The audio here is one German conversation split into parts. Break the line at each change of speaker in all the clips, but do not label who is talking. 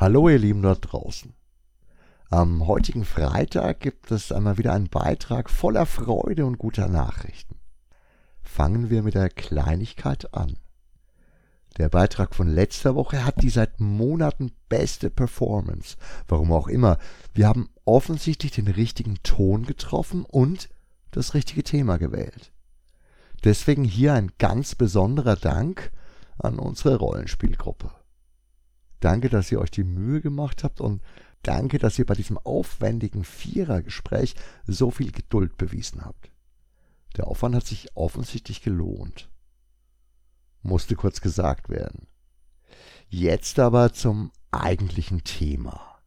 Hallo ihr Lieben dort draußen. Am heutigen Freitag gibt es einmal wieder einen Beitrag voller Freude und guter Nachrichten. Fangen wir mit der Kleinigkeit an. Der Beitrag von letzter Woche hat die seit Monaten beste Performance. Warum auch immer. Wir haben offensichtlich den richtigen Ton getroffen und das richtige Thema gewählt. Deswegen hier ein ganz besonderer Dank an unsere Rollenspielgruppe. Danke, dass ihr euch die Mühe gemacht habt und danke, dass ihr bei diesem aufwendigen Vierergespräch so viel Geduld bewiesen habt. Der Aufwand hat sich offensichtlich gelohnt. Musste kurz gesagt werden. Jetzt aber zum eigentlichen Thema.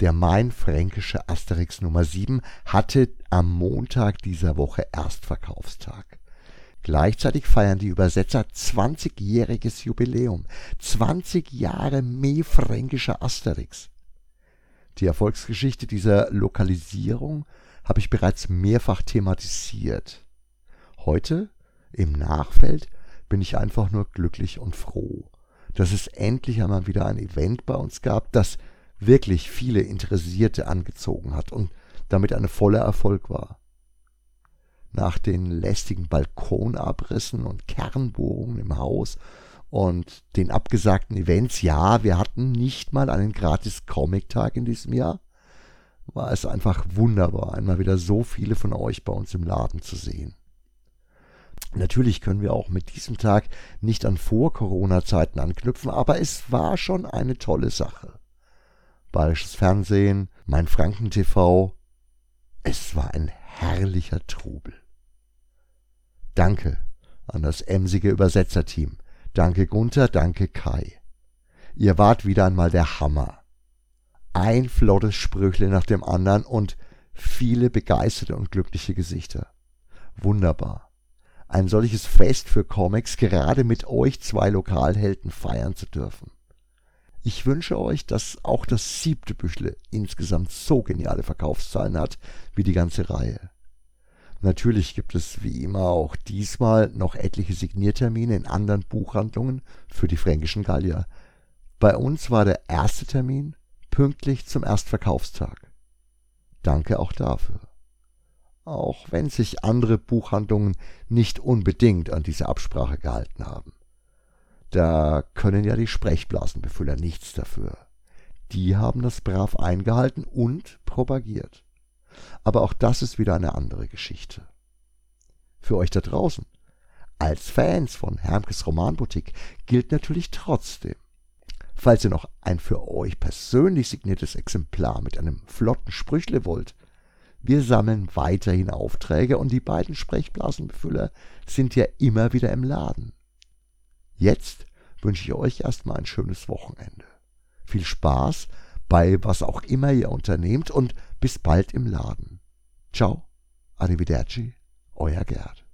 Der Mainfränkische Asterix Nummer 7 hatte am Montag dieser Woche Erstverkaufstag. Gleichzeitig feiern die Übersetzer 20-jähriges Jubiläum. 20 Jahre Mefränkischer Asterix. Die Erfolgsgeschichte dieser Lokalisierung habe ich bereits mehrfach thematisiert. Heute, im Nachfeld, bin ich einfach nur glücklich und froh, dass es endlich einmal wieder ein Event bei uns gab, das wirklich viele Interessierte angezogen hat und damit eine voller Erfolg war. Nach den lästigen Balkonabrissen und Kernbohrungen im Haus und den abgesagten Events, ja, wir hatten nicht mal einen gratis Comic-Tag in diesem Jahr, war es einfach wunderbar, einmal wieder so viele von euch bei uns im Laden zu sehen. Natürlich können wir auch mit diesem Tag nicht an Vor-Corona-Zeiten anknüpfen, aber es war schon eine tolle Sache. Bayerisches Fernsehen, mein Franken TV. Es war ein herrlicher Trubel. Danke an das emsige Übersetzerteam. Danke Gunther, danke Kai. Ihr wart wieder einmal der Hammer. Ein flottes Sprüchle nach dem anderen und viele begeisterte und glückliche Gesichter. Wunderbar. Ein solches Fest für Comics gerade mit euch zwei Lokalhelden feiern zu dürfen. Ich wünsche euch, dass auch das siebte Büchle insgesamt so geniale Verkaufszahlen hat wie die ganze Reihe. Natürlich gibt es wie immer auch diesmal noch etliche Signiertermine in anderen Buchhandlungen für die fränkischen Gallier. Bei uns war der erste Termin pünktlich zum Erstverkaufstag. Danke auch dafür. Auch wenn sich andere Buchhandlungen nicht unbedingt an diese Absprache gehalten haben. Da können ja die Sprechblasenbefüller nichts dafür. Die haben das brav eingehalten und propagiert. Aber auch das ist wieder eine andere Geschichte. Für euch da draußen, als Fans von Hermkes Romanboutique, gilt natürlich trotzdem, falls ihr noch ein für euch persönlich signiertes Exemplar mit einem flotten Sprüchle wollt, wir sammeln weiterhin Aufträge und die beiden Sprechblasenbefüller sind ja immer wieder im Laden. Jetzt wünsche ich euch erstmal ein schönes Wochenende. Viel Spaß bei was auch immer ihr unternehmt und bis bald im Laden. Ciao, arrivederci, euer Gerd.